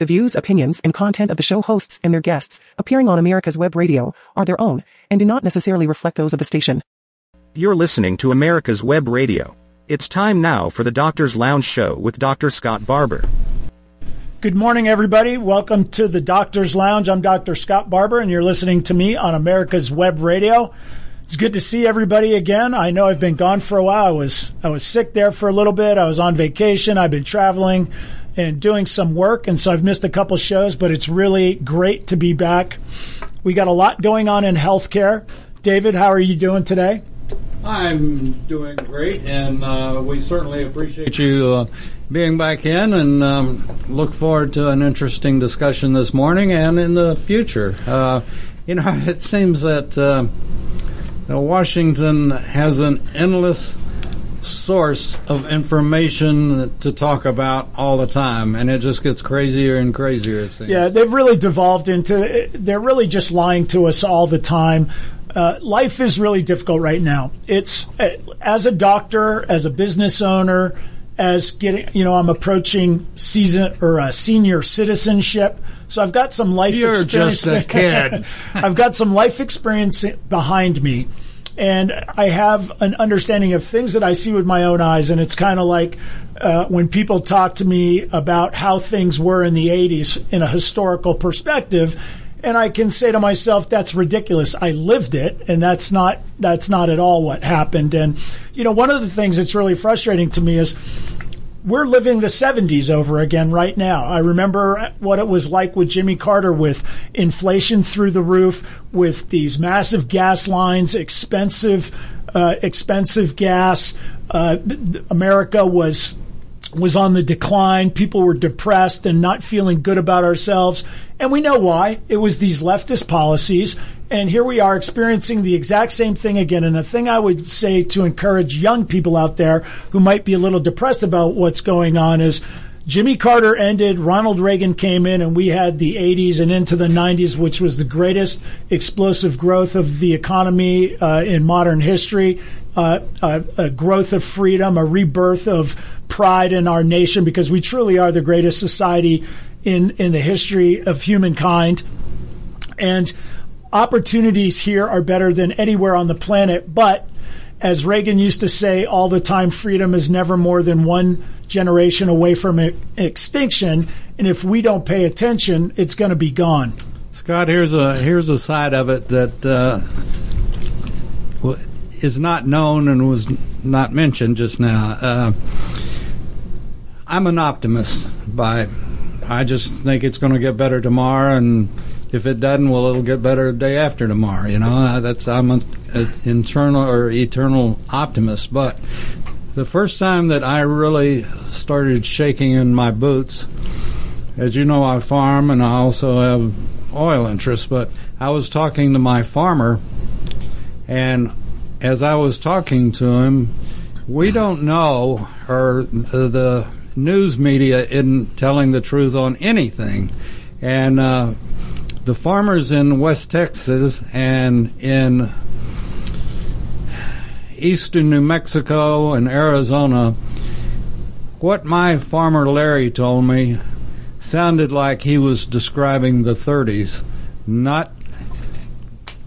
The views, opinions, and content of the show hosts and their guests appearing on America's Web Radio are their own and do not necessarily reflect those of the station. You're listening to America's Web Radio. It's time now for the Doctor's Lounge Show with Dr. Scott Barbour. Good morning, everybody. Welcome to the Doctor's Lounge. I'm Dr. Scott Barbour, and you're listening to me on America's Web Radio. It's good to see everybody again. I know I've been gone for a while. I was I was sick there for a little bit. I was on vacation. I've been traveling and doing some work, and so I've missed a couple shows, but it's really great to be back. We got a lot going on in healthcare. David, how are you doing today? I'm doing great, and uh, we certainly appreciate you uh, being back in and um, look forward to an interesting discussion this morning and in the future. Uh, you know, it seems that uh, Washington has an endless source of information to talk about all the time, and it just gets crazier and crazier. It seems. Yeah, they've really devolved into. They're really just lying to us all the time. Uh, life is really difficult right now. It's uh, as a doctor, as a business owner, as getting. You know, I'm approaching season or uh, senior citizenship. So I've got some life You're experience. just a kid. I've got some life experience behind me and I have an understanding of things that I see with my own eyes. And it's kind of like uh, when people talk to me about how things were in the 80s in a historical perspective. And I can say to myself, that's ridiculous. I lived it, and that's not that's not at all what happened. And you know, one of the things that's really frustrating to me is we're living the 70s over again right now. I remember what it was like with Jimmy Carter with inflation through the roof, with these massive gas lines, expensive, uh, expensive gas. Uh, America was was on the decline. People were depressed and not feeling good about ourselves. And we know why. It was these leftist policies. And here we are experiencing the exact same thing again. And the thing I would say to encourage young people out there who might be a little depressed about what's going on is Jimmy Carter ended, Ronald Reagan came in, and we had the 80s and into the 90s, which was the greatest explosive growth of the economy uh, in modern history. Uh, a, a, growth of freedom, a rebirth of pride in our nation, because we truly are the greatest society in in the history of humankind. And opportunities here are better than anywhere on the planet, but as Reagan used to say all the time, freedom is never more than one generation away from extinction. And if we don't pay attention, it's going to be gone. Scott, here's a here's a side of it that uh, is not known and was not mentioned just now. Uh, I'm an optimist. By I just think it's going to get better tomorrow, and if it doesn't, well, it'll get better the day after tomorrow. You know, that's I'm an internal or eternal optimist. But the first time that I really started shaking in my boots, as you know, I farm and I also have oil interests. But I was talking to my farmer, and as I was talking to him, we don't know, or the, the news media isn't telling the truth on anything. And uh, the farmers in West Texas and in eastern New Mexico and Arizona, what my farmer Larry told me sounded like he was describing the 30s, not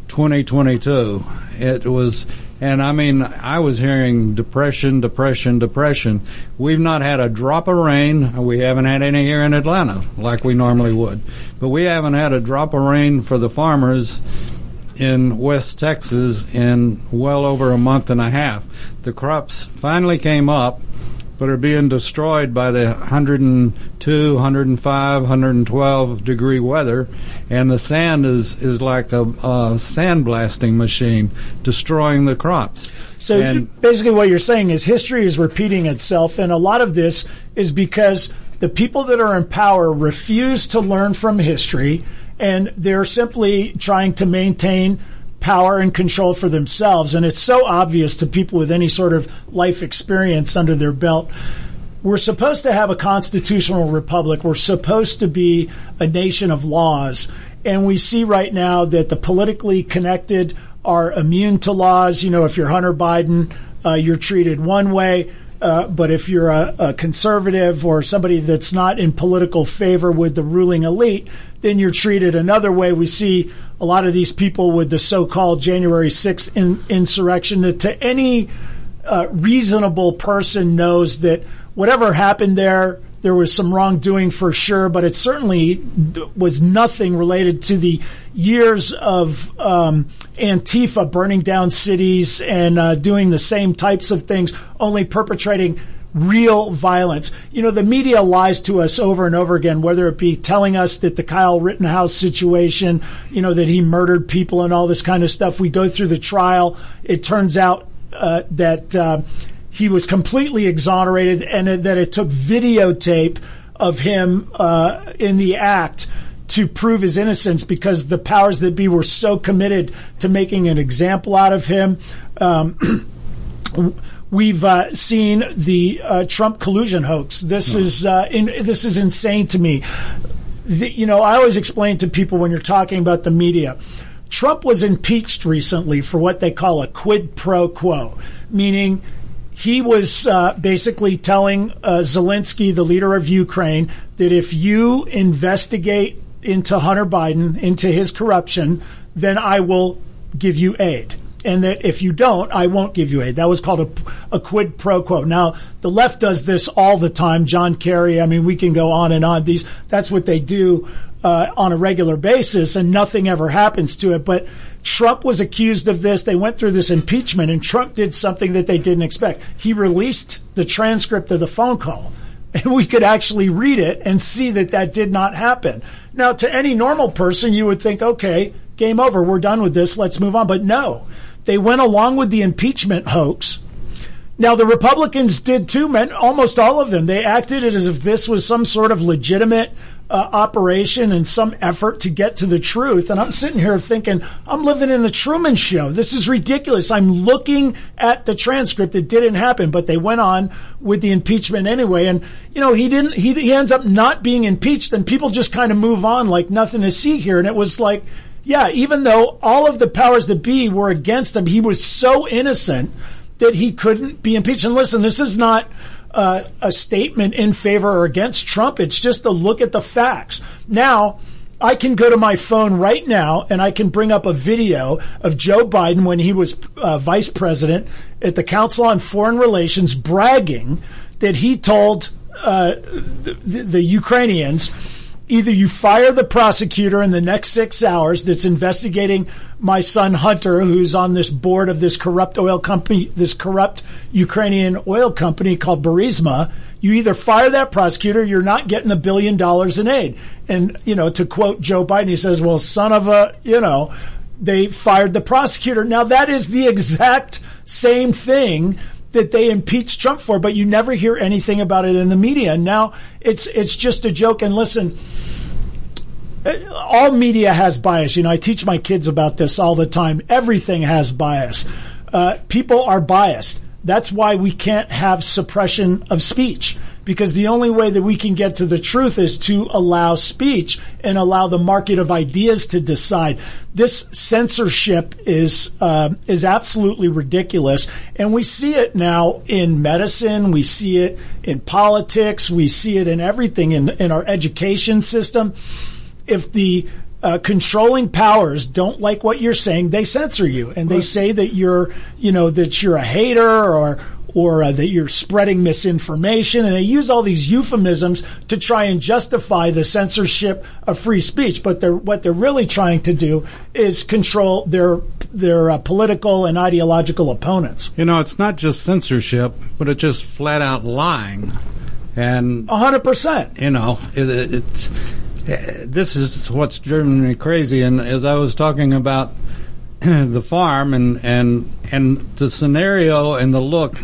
2022. It was and I mean, I was hearing depression, depression, depression. We've not had a drop of rain. We haven't had any here in Atlanta like we normally would. But we haven't had a drop of rain for the farmers in West Texas in well over a month and a half. The crops finally came up but are being destroyed by the 102, 105, 112 degree weather, and the sand is is like a, a sandblasting machine, destroying the crops. So and, basically, what you're saying is history is repeating itself, and a lot of this is because the people that are in power refuse to learn from history, and they're simply trying to maintain power and control for themselves. And it's so obvious to people with any sort of life experience under their belt. We're supposed to have a constitutional republic. We're supposed to be a nation of laws. And we see right now that the politically connected are immune to laws. You know, if you're Hunter Biden, uh, you're treated one way. Uh, but if you're a, a, conservative or somebody that's not in political favor with the ruling elite, then you're treated another way. We see a lot of these people with the so-called January 6th in, insurrection that to any uh, reasonable person knows that whatever happened there, there was some wrongdoing for sure, but it certainly was nothing related to the years of um, Antifa burning down cities and uh, doing the same types of things, only perpetrating real violence. You know, the media lies to us over and over again, whether it be telling us that the Kyle Rittenhouse situation, you know, that he murdered people and all this kind of stuff. We go through the trial. It turns out uh, that uh, he was completely exonerated and that it took videotape of him uh, in the act to prove his innocence because the powers that be were so committed to making an example out of him. Um, we've uh, seen the uh, Trump collusion hoax. This no. is uh, in, this is insane to me. The, you know, I always explain to people when you're talking about the media. Trump was impeached recently for what they call a quid pro quo, meaning he was uh, basically telling uh, Zelensky, the leader of Ukraine, that if you investigate into Hunter Biden, into his corruption, then I will give you aid. And that if you don't, I won't give you aid. That was called a, a quid pro quo. Now, the left does this all the time. John Kerry, I mean, we can go on and on. These, that's what they do uh, on a regular basis, and nothing ever happens to it. But Trump was accused of this. They went through this impeachment, and Trump did something that they didn't expect. He released the transcript of the phone call, and we could actually read it and see that that did not happen. Now, to any normal person, you would think, okay, game over. We're done with this. Let's move on. But no, they went along with the impeachment hoax. Now, the Republicans did too, man, almost all of them. They acted as if this was some sort of legitimate uh, operation and some effort to get to the truth. And I'm sitting here thinking, I'm living in the Truman Show. This is ridiculous. I'm looking at the transcript. It didn't happen, but they went on with the impeachment anyway. And you know, he didn't. He, he ends up not being impeached, and people just kind of move on like nothing to see here. And it was like, yeah, even though all of the powers that be were against him, he was so innocent that he couldn't be impeached. And listen, this is not uh, a statement in favor or against Trump. It's just a look at the facts. Now, I can go to my phone right now and I can bring up a video of Joe Biden when he was uh, vice president at the Council on Foreign Relations bragging that he told uh, the, the Ukrainians either you fire the prosecutor in the next six hours that's investigating my son Hunter, who's on this board of this corrupt oil company, this corrupt Ukrainian oil company called Burisma. You either fire that prosecutor, you're not getting the billion dollars in aid. And, you know, to quote Joe Biden, he says, well, son of a, you know, they fired the prosecutor. Now that is the exact same thing that they impeached Trump for, but you never hear anything about it in the media. And now it's it's just a joke. And listen, all media has bias. You know, I teach my kids about this all the time. Everything has bias. Uh, people are biased. That's why we can't have suppression of speech because the only way that we can get to the truth is to allow speech and allow the market of ideas to decide. This censorship is uh, is absolutely ridiculous, and we see it now in medicine. We see it in politics. We see it in everything in in our education system if the uh, controlling powers don't like what you're saying, they censor you and they say that you're, you know, that you're a hater or or uh, that you're spreading misinformation, and they use all these euphemisms to try and justify the censorship of free speech. But they're, what they're really trying to do is control their their uh, political and ideological opponents. You know, it's not just censorship, but it's just flat out lying, and hundred percent. You know, it, it's this is what's driven me crazy. And as I was talking about the farm and and and the scenario and the look,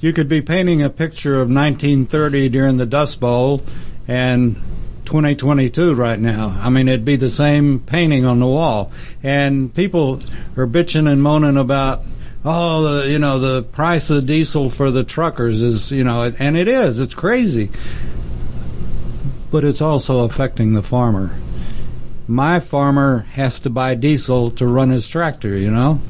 you could be painting a picture of 1930 during the Dust Bowl and 2022 right now. I mean, it'd be the same painting on the wall, and people are bitching and moaning about. Oh, the you know the price of diesel for the truckers is you know, and it is. It's crazy but it's also affecting the farmer. My farmer has to buy diesel to run his tractor, you know?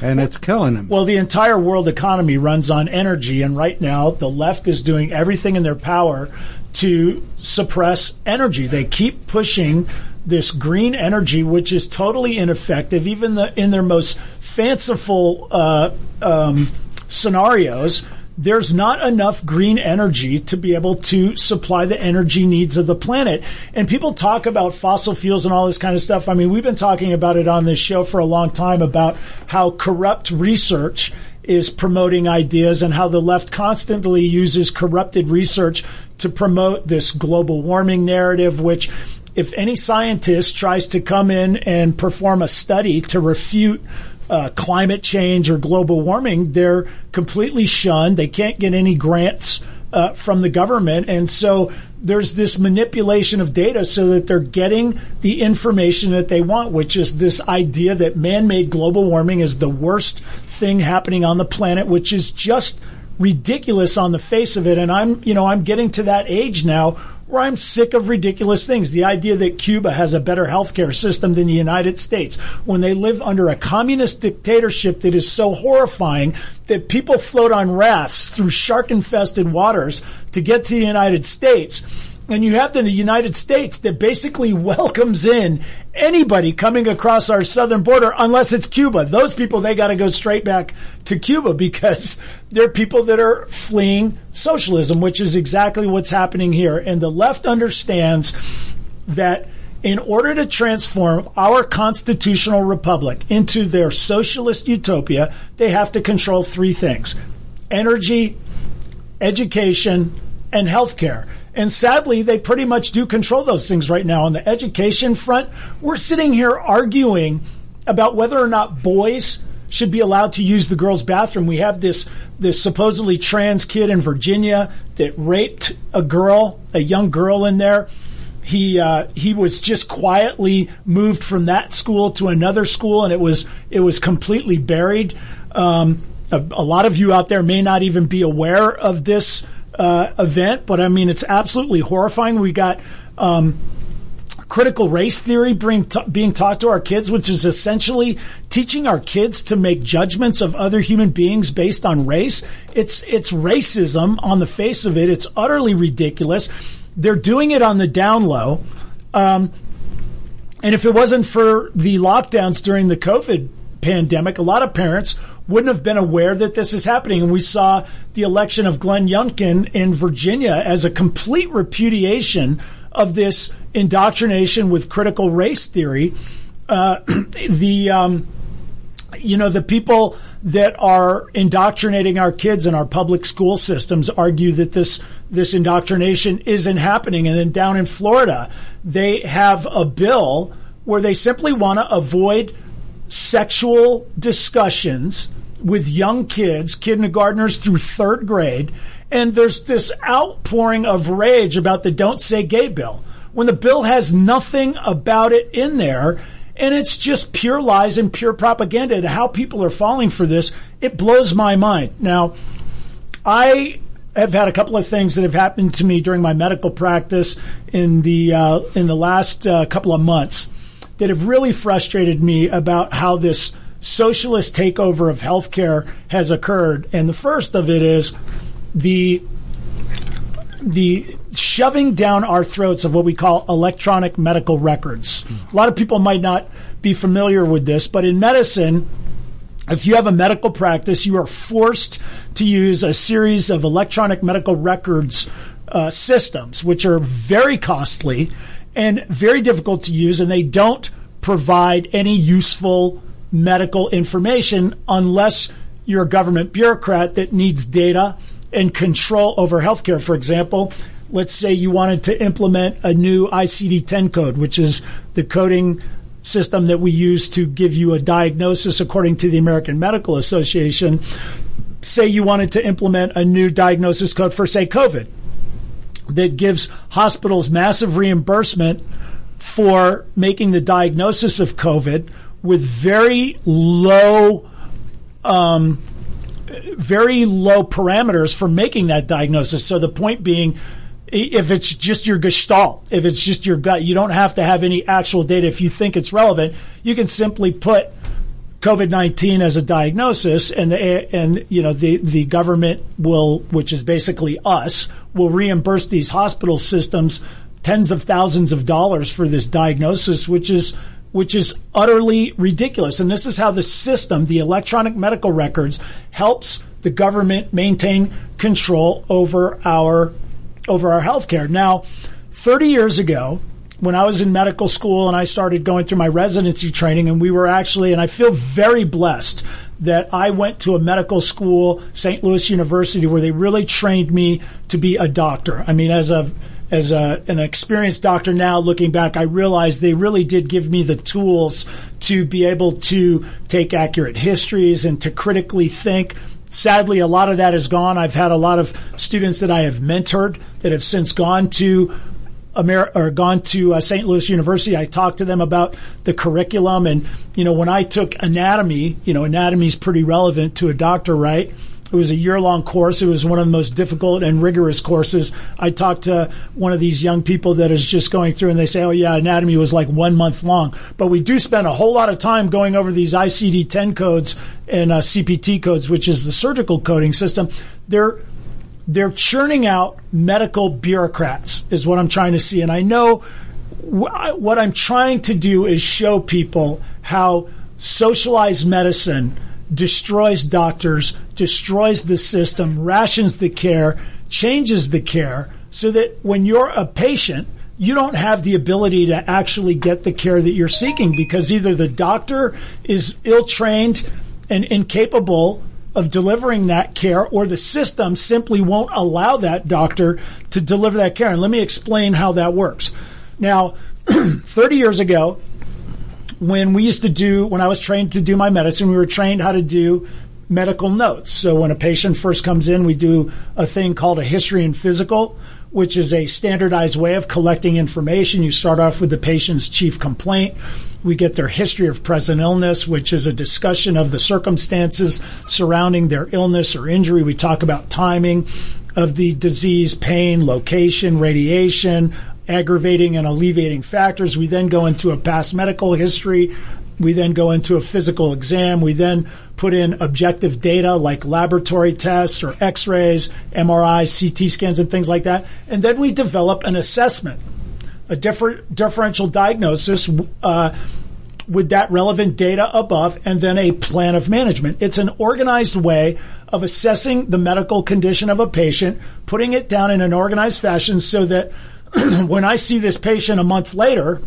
and it's killing them. Well, the entire world economy runs on energy, and right now the left is doing everything in their power to suppress energy. They keep pushing this green energy, which is totally ineffective, even the, in their most fanciful uh, um, scenarios there's not enough green energy to be able to supply the energy needs of the planet. And people talk about fossil fuels and all this kind of stuff. I mean, we've been talking about it on this show for a long time about how corrupt research is promoting ideas and how the left constantly uses corrupted research to promote this global warming narrative, which if any scientist tries to come in and perform a study to refute uh, climate change or global warming, they're completely shunned. They can't get any grants uh, from the government. And so there's this manipulation of data so that they're getting the information that they want, which is this idea that man made global warming is the worst thing happening on the planet, which is just ridiculous on the face of it. And I'm, you know, I'm getting to that age now where I'm sick of ridiculous things. The idea that Cuba has a better healthcare system than the United States when they live under a communist dictatorship that is so horrifying that people float on rafts through shark infested waters to get to the United States and you have the United States that basically welcomes in anybody coming across our southern border, unless it's Cuba. Those people, they got to go straight back to Cuba because they're people that are fleeing socialism, which is exactly what's happening here. And the left understands that in order to transform our constitutional republic into their socialist utopia, they have to control three things energy, education, and healthcare. And sadly, they pretty much do control those things right now. On the education front, we're sitting here arguing about whether or not boys should be allowed to use the girls' bathroom. We have this this supposedly trans kid in Virginia that raped a girl, a young girl in there. He uh, he was just quietly moved from that school to another school, and it was it was completely buried. Um, a, a lot of you out there may not even be aware of this uh, event, but I mean, it's absolutely horrifying. We got um, critical race theory being, t- being taught to our kids, which is essentially teaching our kids to make judgments of other human beings based on race. It's it's racism on the face of it. It's utterly ridiculous. They're doing it on the down low. Um, and if it wasn't for the lockdowns during the COVID pandemic, a lot of parents wouldn't have been aware that this is happening. And we saw the election of Glenn Youngkin in Virginia as a complete repudiation of this indoctrination with critical race theory. Uh, the um, you know the people that are indoctrinating our kids in our public school systems argue that this this indoctrination isn't happening. And then down in Florida, they have a bill where they simply want to avoid sexual discussions with young kids, kindergartners through third grade, and there's this outpouring of rage about the Don't Say Gay bill when the bill has nothing about it in there. And it's just pure lies and pure propaganda. And how people are falling for this, it blows my mind. Now, I have had a couple of things that have happened to me during my medical practice in the uh, in the last uh, couple of months that have really frustrated me about how this socialist takeover of healthcare has occurred. And the first of it is the the shoving down our throats of what we call electronic medical records. A lot of people might not be familiar with this, but in medicine, if you have a medical practice, you are forced to use a series of electronic medical records uh, systems, which are very costly and very difficult to use, and they don't provide any useful medical information unless you're a government bureaucrat that needs data and control over healthcare. For example, let's say you wanted to implement a new ICD 10 code, which is the coding system that we use to give you a diagnosis according to the American Medical Association. Say you wanted to implement a new diagnosis code for, say, COVID that gives hospitals massive reimbursement for making the diagnosis of COVID with very low, um, very low parameters for making that diagnosis. So the point being, if it's just your gestalt, if it's just your gut, you don't have to have any actual data. If you think it's relevant, you can simply put COVID nineteen as a diagnosis, and the and you know the the government will, which is basically us, will reimburse these hospital systems tens of thousands of dollars for this diagnosis, which is which is utterly ridiculous. And this is how the system, the electronic medical records, helps the government maintain control over our over our healthcare. Now, 30 years ago, when I was in medical school and I started going through my residency training, and we were actually, and I feel very blessed that I went to a medical school, St. Louis University, where they really trained me to be a doctor. I mean, as a as a, an experienced doctor now, looking back, I realized they really did give me the tools to be able to take accurate histories and to critically think Sadly, a lot of that is gone. I've had a lot of students that I have mentored that have since gone to Amer- or gone to uh, St. Louis University. I talked to them about the curriculum, and you know, when I took anatomy, you know, anatomy is pretty relevant to a doctor, right? It was a year long course. It was one of the most difficult and rigorous courses. I talked to one of these young people that is just going through and they say, oh, yeah, anatomy was like one month long. But we do spend a whole lot of time going over these ICD 10 codes and uh, CPT codes, which is the surgical coding system. They're they're churning out medical bureaucrats, is what I'm trying to see. And I know wh- what I'm trying to do is show people how socialized medicine destroys doctors, destroys the system, rations the care, changes the care, so that when you're a patient, you don't have the ability to actually get the care that you're seeking because either the doctor is ill trained and incapable of delivering that care, or the system simply won't allow that doctor to deliver that care. And let me explain how that works. Now, 30 years ago, when we used to do, when I was trained to do my medicine, we were trained how to do medical notes. So when a patient first comes in, we do a thing called a history and physical, which is a standardized way of collecting information. You start off with the patient's chief complaint. We get their history of present illness, which is a discussion of the circumstances surrounding their illness or injury. We talk about timing of the disease, pain, location, radiation, aggravating and alleviating factors. We then go into a past medical history. We then go into a physical exam. We then put in objective data like laboratory tests or x rays, MRI, CT scans, and things like that. And then we develop an assessment, a different differential diagnosis. Uh, with that relevant data above and then a plan of management. It's an organized way of assessing the medical condition of a patient, putting it down in an organized fashion so that when I see this patient a month later,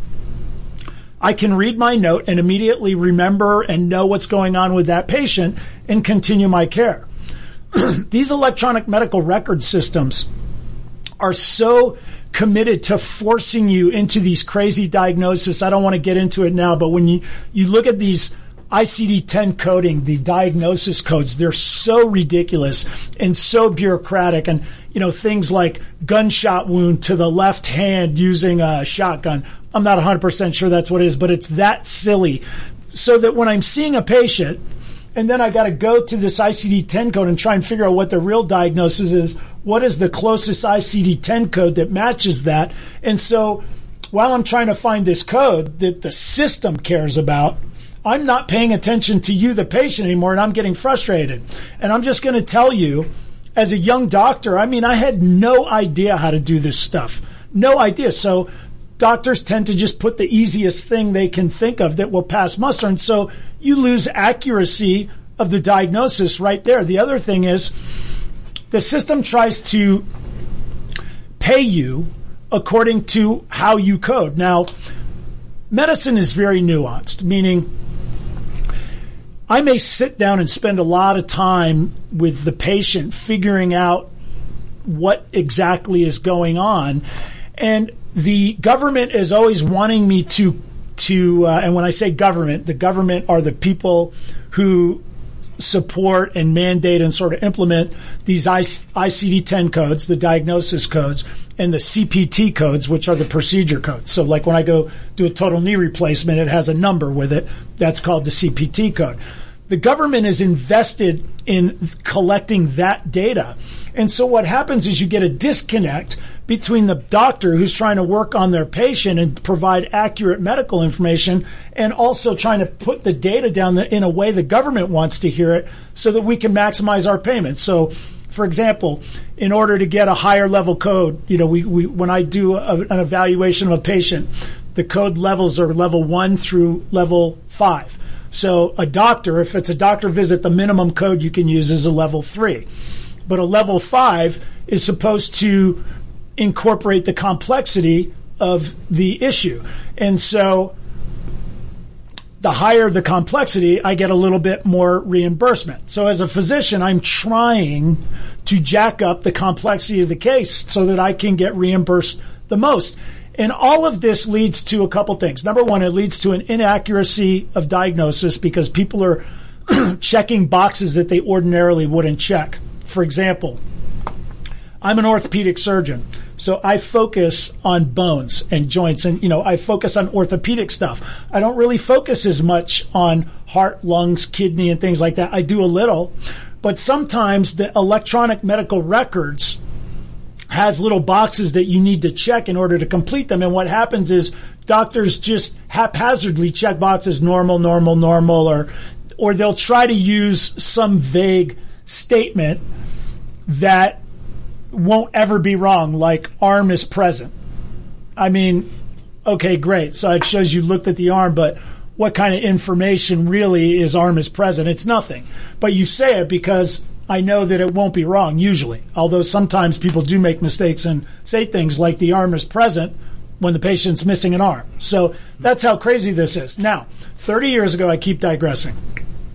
I can read my note and immediately remember and know what's going on with that patient and continue my care. These electronic medical record systems are so committed to forcing you into these crazy diagnoses. I don't want to get into it now, but when you, you look at these ICD 10 coding, the diagnosis codes, they're so ridiculous and so bureaucratic. And, you know, things like gunshot wound to the left hand using a shotgun. I'm not 100% sure that's what it is, but it's that silly. So that when I'm seeing a patient, and then I got to go to this ICD 10 code and try and figure out what the real diagnosis is. What is the closest ICD 10 code that matches that? And so while I'm trying to find this code that the system cares about, I'm not paying attention to you, the patient, anymore, and I'm getting frustrated. And I'm just going to tell you, as a young doctor, I mean, I had no idea how to do this stuff. No idea. So doctors tend to just put the easiest thing they can think of that will pass muster. And so you lose accuracy of the diagnosis right there. The other thing is the system tries to pay you according to how you code. Now, medicine is very nuanced, meaning I may sit down and spend a lot of time with the patient figuring out what exactly is going on. And the government is always wanting me to to uh, and when I say government, the government are the people who support and mandate and sort of implement these ICD 10 codes, the diagnosis codes, and the CPT codes, which are the procedure codes. So, like when I go do a total knee replacement, it has a number with it. That's called the CPT code. The government is invested in collecting that data. And so what happens is you get a disconnect between the doctor who's trying to work on their patient and provide accurate medical information and also trying to put the data down in a way the government wants to hear it so that we can maximize our payments. So for example, in order to get a higher level code, you know, we, we when I do a, an evaluation of a patient, the code levels are level one through level five. So a doctor, if it's a doctor visit, the minimum code you can use is a level three. But a level five is supposed to incorporate the complexity of the issue. And so the higher the complexity, I get a little bit more reimbursement. So as a physician, I'm trying to jack up the complexity of the case so that I can get reimbursed the most. And all of this leads to a couple things. Number one, it leads to an inaccuracy of diagnosis because people are checking boxes that they ordinarily wouldn't check. For example, I'm an orthopedic surgeon. So I focus on bones and joints and, you know, I focus on orthopedic stuff. I don't really focus as much on heart, lungs, kidney and things like that. I do a little, but sometimes the electronic medical records has little boxes that you need to check in order to complete them. And what happens is doctors just haphazardly check boxes normal, normal, normal, or, or they'll try to use some vague statement that won't ever be wrong, like arm is present. I mean, okay, great. So it shows you looked at the arm, but what kind of information really is arm is present? It's nothing. But you say it because I know that it won't be wrong usually. Although sometimes people do make mistakes and say things like the arm is present when the patient's missing an arm. So that's how crazy this is. Now, 30 years ago, I keep digressing.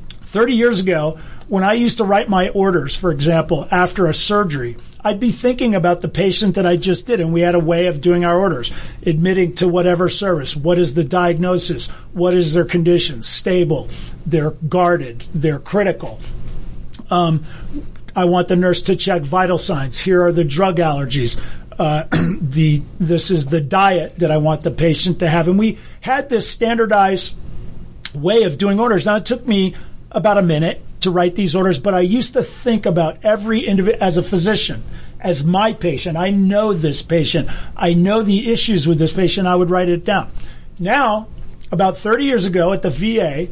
30 years ago, when I used to write my orders, for example, after a surgery, I'd be thinking about the patient that I just did, and we had a way of doing our orders, admitting to whatever service. What is the diagnosis? What is their condition? Stable. They're guarded. They're critical. Um, I want the nurse to check vital signs. Here are the drug allergies. Uh, the this is the diet that I want the patient to have, and we had this standardized way of doing orders. Now it took me about a minute to write these orders, but I used to think about every individual as a physician, as my patient. I know this patient. I know the issues with this patient. I would write it down. Now, about 30 years ago at the VA,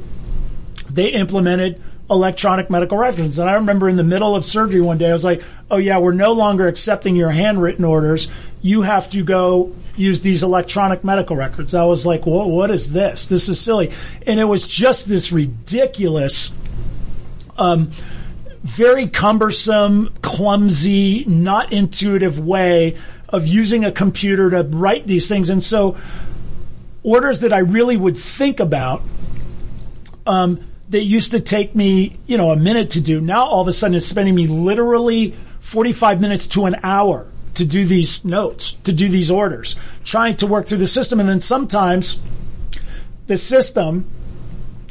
they implemented electronic medical records. And I remember in the middle of surgery one day, I was like, oh, yeah, we're no longer accepting your handwritten orders. You have to go use these electronic medical records. I was like, well, what is this? This is silly. And it was just this ridiculous um, very cumbersome, clumsy, not intuitive way of using a computer to write these things. And so, orders that I really would think about um, that used to take me, you know, a minute to do, now all of a sudden it's spending me literally 45 minutes to an hour to do these notes, to do these orders, trying to work through the system. And then sometimes the system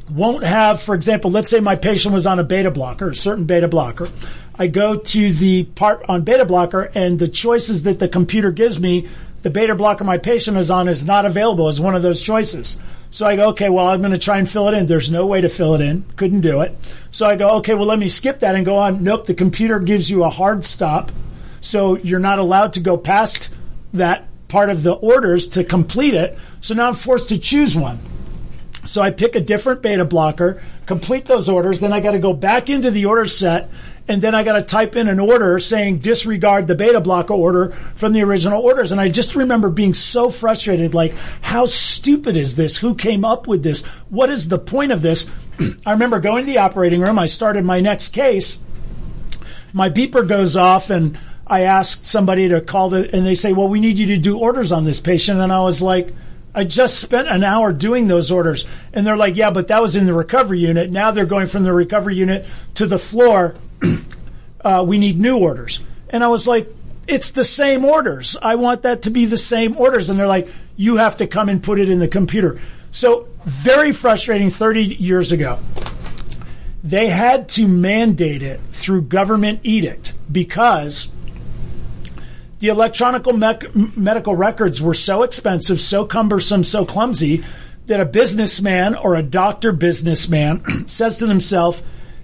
won't have, for example, let's say my patient was on a beta blocker, a certain beta blocker. I go to the part on beta blocker and the choices that the computer gives me, the beta blocker my patient is on is not available as one of those choices. So I go, okay, well, I'm going to try and fill it in. There's no way to fill it in. Couldn't do it. So I go, okay, well, let me skip that and go on. Nope, the computer gives you a hard stop. So you're not allowed to go past that part of the orders to complete it. So now I'm forced to choose one. So I pick a different beta blocker, complete those orders, then I got to go back into the order set, and then I got to type in an order saying disregard the beta blocker order from the original orders. And I just remember being so frustrated like, how stupid is this? Who came up with this? What is the point of this? I remember going to the operating room. I started my next case. My beeper goes off, and I asked somebody to call the, and they say, well, we need you to do orders on this patient. And I was like, I just spent an hour doing those orders. And they're like, yeah, but that was in the recovery unit. Now they're going from the recovery unit to the floor. uh, we need new orders. And I was like, it's the same orders. I want that to be the same orders. And they're like, you have to come and put it in the computer. So, very frustrating 30 years ago. They had to mandate it through government edict because the electronic medical records were so expensive, so cumbersome, so clumsy that a businessman or a doctor businessman says to himself,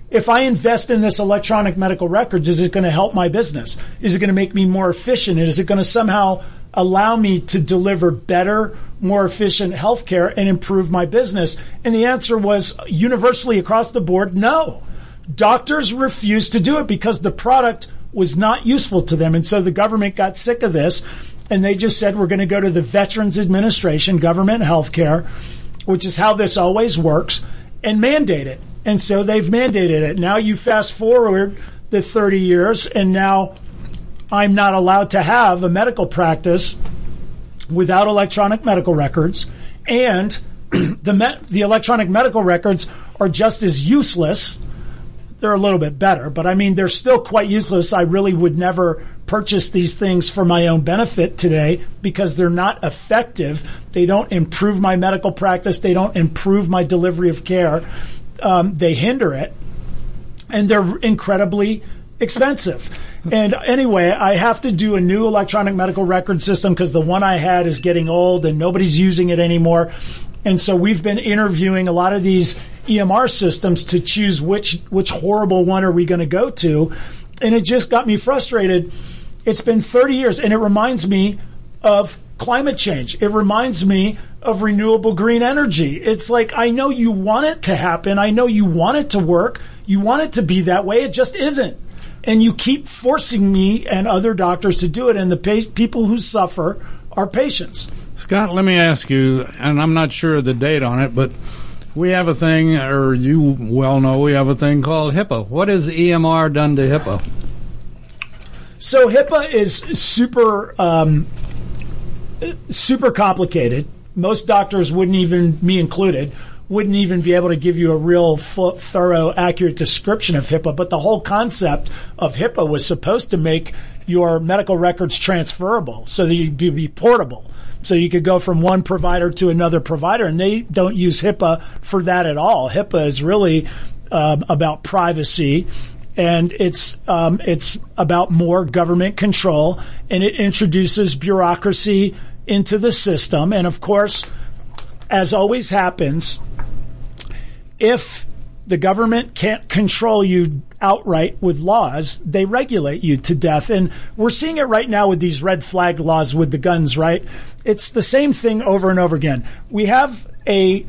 if I invest in this electronic medical records, is it going to help my business? Is it going to make me more efficient? Is it going to somehow allow me to deliver better, more efficient healthcare and improve my business? And the answer was universally across the board, no. Doctors refused to do it because the product was not useful to them. And so the government got sick of this and they just said, we're going to go to the Veterans Administration, government healthcare, which is how this always works, and mandate it. And so they've mandated it. Now you fast forward the 30 years, and now I'm not allowed to have a medical practice without electronic medical records. And the, me- the electronic medical records are just as useless they're a little bit better, but I mean, they're still quite useless. I really would never purchase these things for my own benefit today because they're not effective. They don't improve my medical practice. They don't improve my delivery of care. Um, they hinder it, and they're incredibly expensive. And anyway, I have to do a new electronic medical record system because the one I had is getting old and nobody's using it anymore. And so we've been interviewing a lot of these EMR systems to choose which which horrible one are we going to go to, and it just got me frustrated. It's been 30 years, and it reminds me of climate change. It reminds me of renewable green energy. It's like I know you want it to happen. I know you want it to work. You want it to be that way. It just isn't. And you keep forcing me and other doctors to do it, and the pa- people who suffer are patients. Scott, let me ask you, and I'm not sure of the date on it, but we have a thing, or you well know, we have a thing called HIPAA. What has EMR done to HIPAA? So HIPAA is super, um, super complicated. Most doctors wouldn't even, me included, wouldn't even be able to give you a real thorough, accurate description of HIPAA. But the whole concept of HIPAA was supposed to make your medical records transferable so that you'd be portable. So you could go from one provider to another provider, and they don't use HIPAA for that at all. HIPAA is really um, about privacy and it's um, it's about more government control, and it introduces bureaucracy into the system. And of course, as always happens, if the government can't control you outright with laws, they regulate you to death. And we're seeing it right now with these red flag laws with the guns, right? It's the same thing over and over again. We have a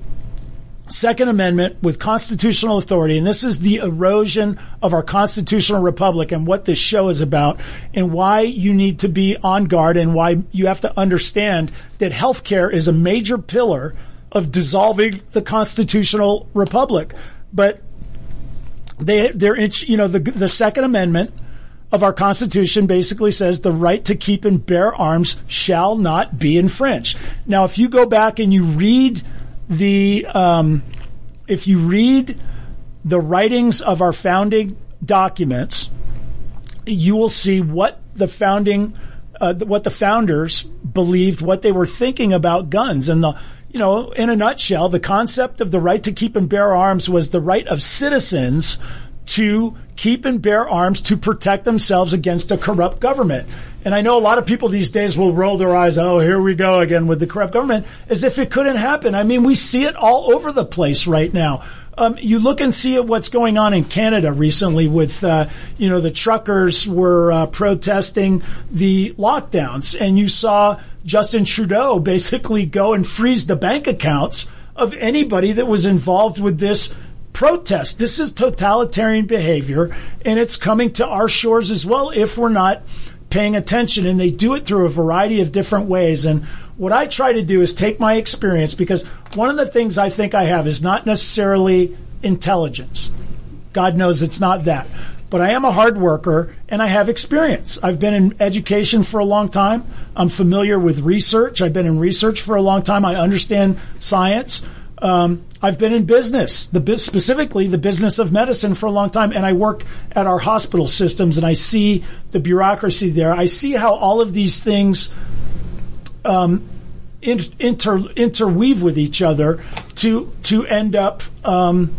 Second Amendment with constitutional authority, and this is the erosion of our constitutional republic and what this show is about, and why you need to be on guard, and why you have to understand that healthcare is a major pillar of dissolving the constitutional republic. But they, they're, you know, the the Second Amendment of our Constitution basically says the right to keep and bear arms shall not be infringed. Now, if you go back and you read the, um, if you read the writings of our founding documents, you will see what the founding, uh, what the founders believed, what they were thinking about guns, and the, you know, in a nutshell, the concept of the right to keep and bear arms was the right of citizens to keep and bear arms to protect themselves against a corrupt government. And I know a lot of people these days will roll their eyes, oh, here we go again with the corrupt government, as if it couldn't happen. I mean, we see it all over the place right now. Um, you look and see what's going on in Canada recently with, uh, you know, the truckers were uh, protesting the lockdowns, and you saw Justin Trudeau basically go and freeze the bank accounts of anybody that was involved with this protest. This is totalitarian behavior, and it's coming to our shores as well if we're not paying attention. And they do it through a variety of different ways. And what I try to do is take my experience because one of the things I think I have is not necessarily intelligence. God knows it's not that. But I am a hard worker and I have experience. I've been in education for a long time. I'm familiar with research. I've been in research for a long time. I understand science. Um, I've been in business, the specifically the business of medicine for a long time, and I work at our hospital systems, and I see the bureaucracy there. I see how all of these things um, inter, interweave with each other to to end up um,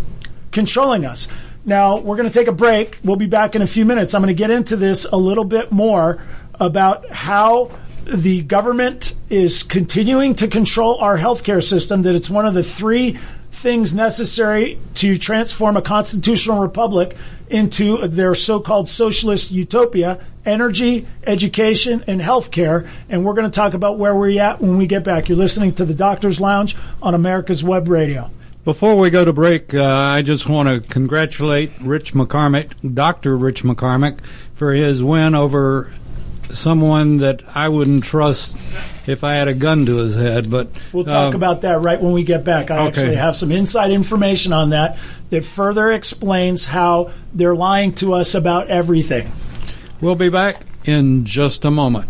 controlling us. Now we're going to take a break. We'll be back in a few minutes. I'm going to get into this a little bit more about how the government is continuing to control our healthcare system, that it's one of the three things necessary to transform a constitutional republic into their so-called socialist utopia energy education and healthcare and we're going to talk about where we're at when we get back you're listening to the doctor's lounge on america's web radio Before we go to break, uh, I just want to congratulate Rich McCormick, Dr. Rich McCormick, for his win over someone that I wouldn't trust if I had a gun to his head. But We'll talk uh, about that right when we get back. I Okay. actually have some inside information on that that further explains how they're lying to us about everything. We'll be back in just a moment.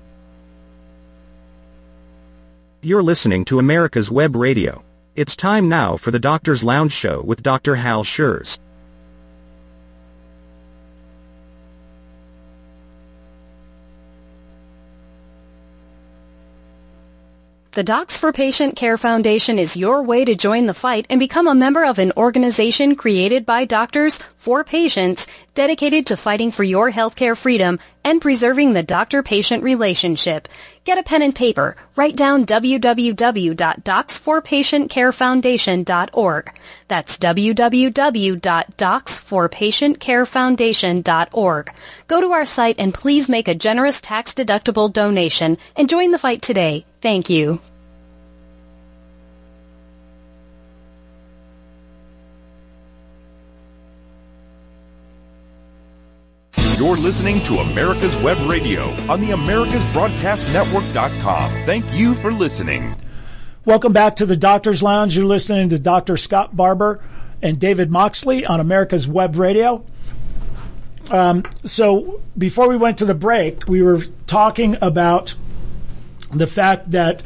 You're listening to America's Web Radio. It's time now for the Doctor's Lounge Show with Dr. Hal Scherz. The Docs for Patient Care Foundation is your way to join the fight and become a member of an organization created by doctors for patients dedicated to fighting for your healthcare freedom and preserving the doctor-patient relationship. Get a pen and paper. Write down www.docs4patientcarefoundation.org. That's www.docs4patientcarefoundation.org. Go to our site and please make a generous tax-deductible donation and join the fight today. Thank you. You're listening to America's Web Radio on the AmericasBroadcastNetwork.com. Thank you for listening. Welcome back to the Doctor's Lounge. You're listening to Dr. Scott Barbour and David Moxley on America's Web Radio. Um, so before we went to the break, we were talking about the fact that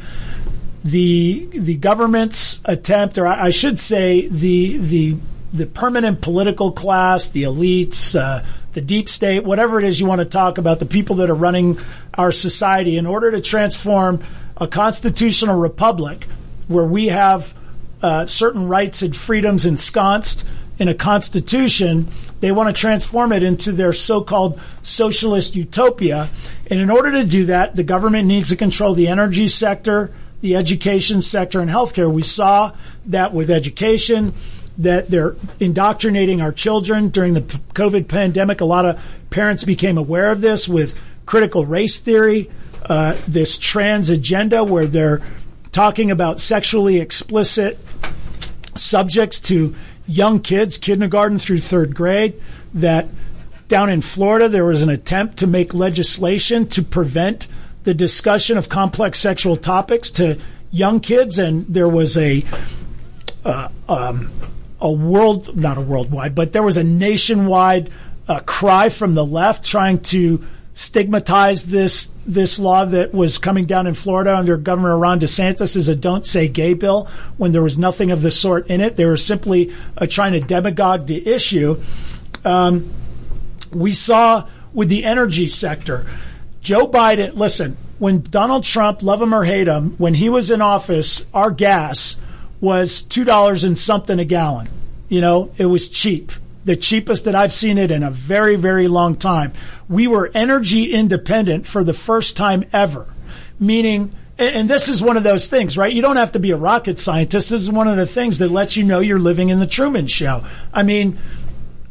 the the government's attempt, or I I should say, the the the permanent political class, the elites, uh, the deep state, whatever it is you want to talk about, the people that are running our society, in order to transform a constitutional republic where we have uh, certain rights and freedoms ensconced in a constitution, they want to transform it into their so-called socialist utopia. And in order to do that, the government needs to control the energy sector, the education sector, and healthcare. We saw that with education, that they're indoctrinating our children during the COVID pandemic. A lot of parents became aware of this with critical race theory, uh, this trans agenda where they're talking about sexually explicit subjects to young kids, kindergarten through third grade, that down in Florida there was an attempt to make legislation to prevent the discussion of complex sexual topics to young kids, and there was a uh, um, a world, not a worldwide, but there was a nationwide uh, cry from the left trying to stigmatize this this law that was coming down in Florida under Governor Ron DeSantis as a "Don't Say Gay" bill, when there was nothing of the sort in it. They were simply uh, trying to demagogue the issue. Um, we saw with the energy sector, Joe Biden. Listen, when Donald Trump, love him or hate him, when he was in office, our gas was two dollars and something a gallon. You know, it was cheap, the cheapest that I've seen it in a very, very long time. We were energy independent for the first time ever, meaning. And this is one of those things, right? You don't have to be a rocket scientist. This is one of the things that lets you know you're living in the Truman Show. I mean,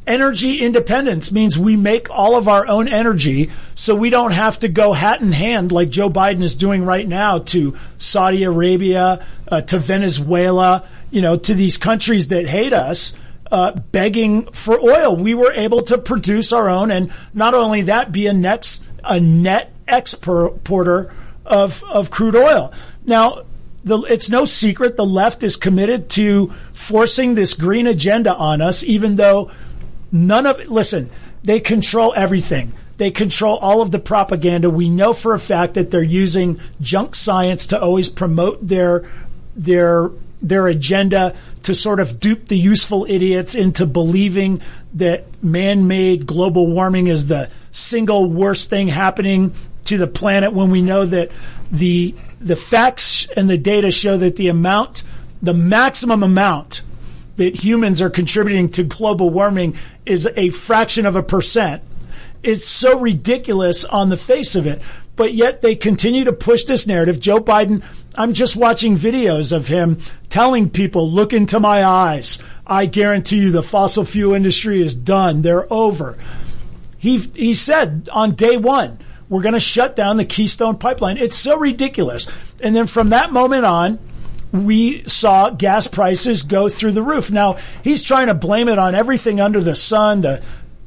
energy independence means we make all of our own energy so we don't have to go hat in hand like Joe Biden is doing right now to Saudi Arabia, uh, to Venezuela, you know, to these countries that hate us. Uh, begging for oil, we were able to produce our own, and not only that, be a net a net exporter of of crude oil. Now, the, it's no secret the left is committed to forcing this green agenda on us, even though none of listen, they control everything. They control all of the propaganda. We know for a fact that they're using junk science to always promote their their their agenda to sort of dupe the useful idiots into believing that man-made global warming is the single worst thing happening to the planet when we know that the the facts and the data show that the amount the maximum amount that humans are contributing to global warming is a fraction of a percent is so ridiculous on the face of it. But yet they continue to push this narrative. Joe Biden, I'm just watching videos of him telling people, look into my eyes. I guarantee you the fossil fuel industry is done. They're over. He, he said on day one, we're going to shut down the Keystone pipeline. It's so ridiculous. And then from that moment on, we saw gas prices go through the roof. Now, he's trying to blame it on everything under the sun, the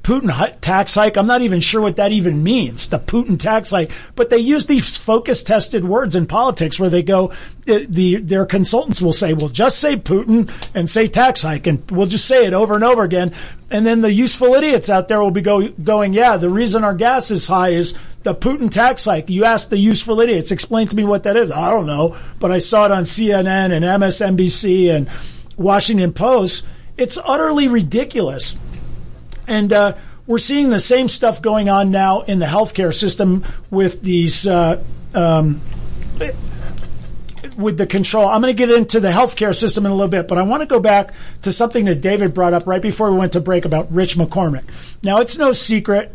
Putin tax hike. I'm not even sure what that even means, the Putin tax hike. But they use these focus tested words in politics where they go, eh, the, their consultants will say, well, just say Putin and say tax hike. And we'll just say it over and over again. And then the useful idiots out there will be go, going, yeah, the reason our gas is high is the Putin tax hike. You ask the useful idiots, explain to me what that is. I don't know, but I saw it on CNN and MSNBC and Washington Post. It's utterly ridiculous. And uh, we're seeing the same stuff going on now in the healthcare system with these. Uh, um, with the control. I'm going to get into the healthcare system in a little bit, but I want to go back to something that David brought up right before we went to break about Rich McCormick. Now, it's no secret.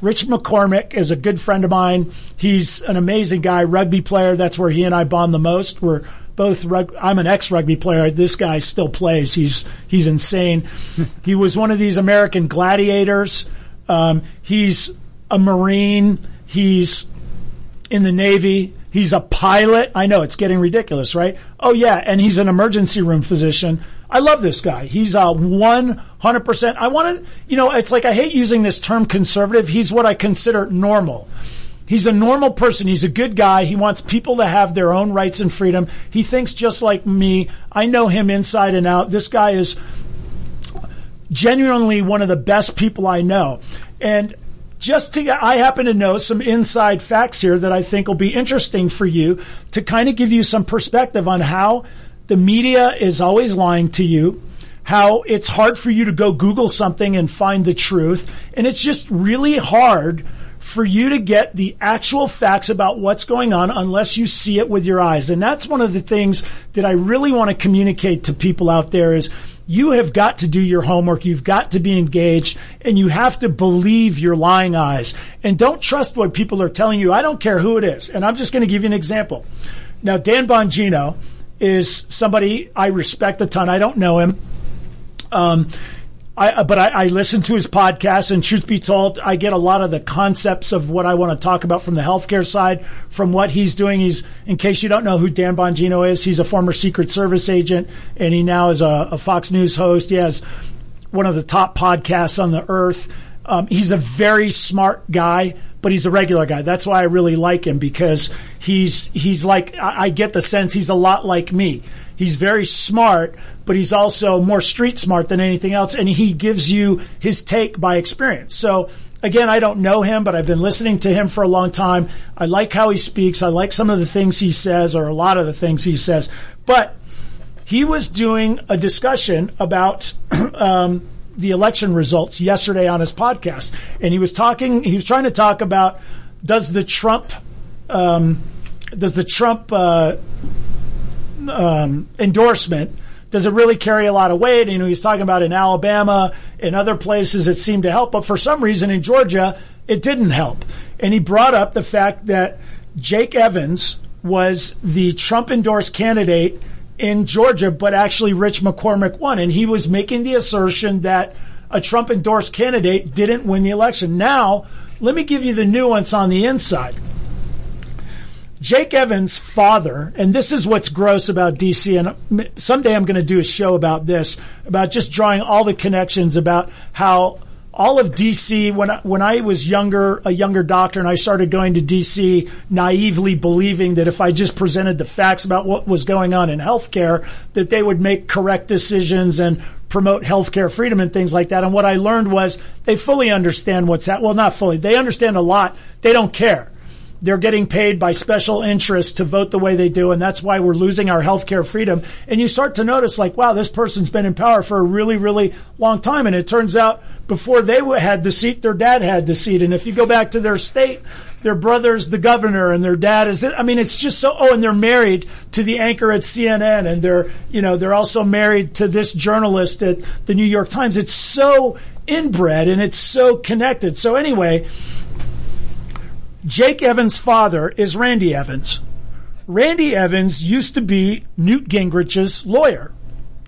Rich McCormick is a good friend of mine. He's an amazing guy, rugby player. That's where he and I bond the most. We're both rug- I'm an ex rugby player. This guy still plays. He's he's insane. he was one of these American gladiators. Um, he's a Marine. He's in the Navy. He's a pilot. I know it's getting ridiculous, right? Oh yeah, and he's an emergency room physician. I love this guy. He's a 100%. I want to, you know, it's like I hate using this term conservative. He's what I consider normal. He's a normal person. He's a good guy. He wants people to have their own rights and freedom. He thinks just like me. I know him inside and out. This guy is genuinely one of the best people I know. And just to, I happen to know some inside facts here that I think will be interesting for you to kind of give you some perspective on how the media is always lying to you, how it's hard for you to go Google something and find the truth. And it's just really hard for you to get the actual facts about what's going on unless you see it with your eyes. And that's one of the things that I really want to communicate to people out there is you have got to do your homework. You've got to be engaged and you have to believe your lying eyes and don't trust what people are telling you. I don't care who it is. And I'm just going to give you an example. Now, Dan Bongino is somebody I respect a ton. I don't know him. Um, I, uh, but I, I, listen to his podcast, and truth be told, I get a lot of the concepts of what I want to talk about from the healthcare side, from what he's doing. He's, in case you don't know who Dan Bongino is, he's a former Secret Service agent, and he now is a, a Fox News host. He has one of the top podcasts on the earth. Um, he's a very smart guy, but he's a regular guy. That's why I really like him because he's he's like I, I get the sense he's a lot like me. He's very smart, but he's also more street smart than anything else, and he gives you his take by experience. So again, I don't know him, but I've been listening to him for a long time. I like how he speaks. I like some of the things he says, or a lot of the things he says. But he was doing a discussion about um, the election results yesterday on his podcast, and he was talking. He was trying to talk about does the Trump um, does the Trump uh, um, endorsement does it really carry a lot of weight? You know, he's talking about in Alabama and other places it seemed to help, but for some reason in Georgia it didn't help. And he brought up the fact that Jake Evans was the Trump endorsed candidate in Georgia, but actually Rich McCormick won. And he was making the assertion that a Trump endorsed candidate didn't win the election. Now, let me give you the nuance on the inside. Jake Evans' father, and this is what's gross about DC, and someday I'm going to do a show about this, about just drawing all the connections about how all of DC, when I, when I was younger, a younger doctor, and I started going to DC, naively believing that if I just presented the facts about what was going on in healthcare, that they would make correct decisions and promote healthcare freedom and things like that. And what I learned was they fully understand what's happening. Well, not fully. They understand a lot. They don't care. They're getting paid by special interests to vote the way they do. And that's why we're losing our healthcare freedom. And you start to notice like, wow, this person's been in power for a really, really long time. And it turns out before they had the seat, their dad had the seat. And if you go back to their state, their brother's the governor and their dad is I mean it's just so oh and they're married to the anchor at CNN and they're you know they're also married to this journalist at the New York Times it's so inbred and it's so connected so anyway Jake Evans' father is Randy Evans Randy Evans used to be Newt Gingrich's lawyer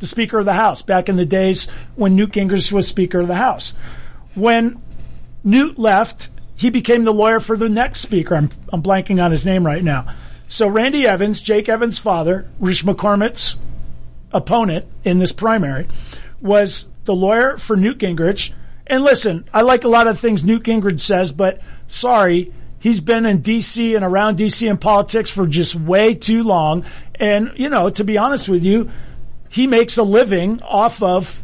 the speaker of the house back in the days when Newt Gingrich was speaker of the house when Newt left he became the lawyer for the next speaker. I'm, I'm blanking on his name right now. So Randy Evans, Jake Evans' father, Rich McCormick's opponent in this primary, was the lawyer for Newt Gingrich. And listen, I like a lot of things Newt Gingrich says, but sorry, he's been in D.C. and around D.C. in politics for just way too long. And, you know, to be honest with you, he makes a living off of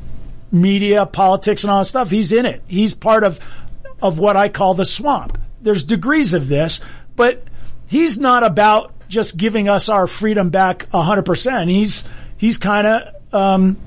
media, politics, and all that stuff. He's in it. He's part of of what I call the swamp. There's degrees of this, but he's not about just giving us our freedom back 100%. He's he's kind of um,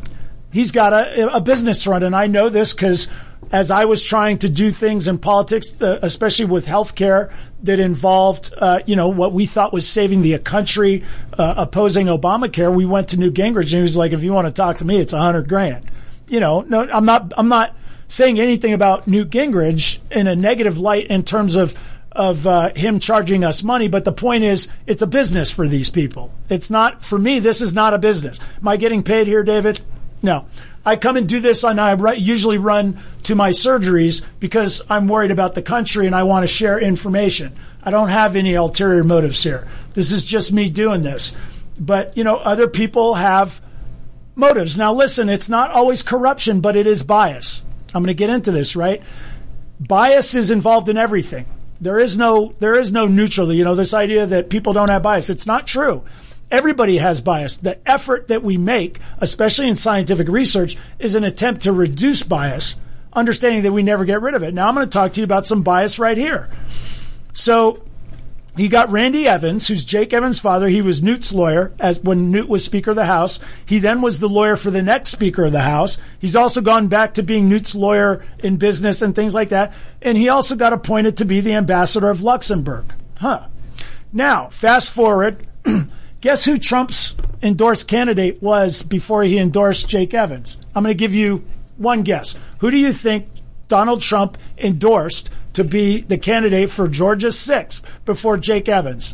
he's got a, a business run, and I know this because as I was trying to do things in politics, uh, especially with healthcare that involved, uh, you know, what we thought was saving the country, uh, opposing Obamacare, we went to Newt Gingrich and he was like, "If you want to talk to me, it's a hundred grand." You know, no, I'm not. I'm not saying anything about Newt Gingrich in a negative light in terms of of uh, him charging us money. But the point is, it's a business for these people. It's not for me. This is not a business. Am I getting paid here, David? No. I come and do this, and I usually run to my surgeries because I'm worried about the country and I want to share information. I don't have any ulterior motives here. This is just me doing this. But, you know, other people have motives. Now, listen, it's not always corruption, but it is bias. I'm going to get into this, right? Bias is involved in everything. There is no there is no neutral. You know this idea that people don't have bias. It's not true. Everybody has bias. The effort that we make, especially in scientific research, is an attempt to reduce bias, understanding that we never get rid of it. Now I'm going to talk to you about some bias right here. So you got Randy Evans, who's Jake Evans' father. He was Newt's lawyer as when Newt was Speaker of the House. He then was the lawyer for the next Speaker of the House. He's also gone back to being Newt's lawyer in business and things like that. And he also got appointed to be the ambassador of Luxembourg. Huh. Now, fast forward. Guess who Trump's endorsed candidate was before he endorsed Jake Evans? I'm going to give you one guess. Who do you think Donald Trump endorsed to be the candidate for Georgia 6 before Jake Evans.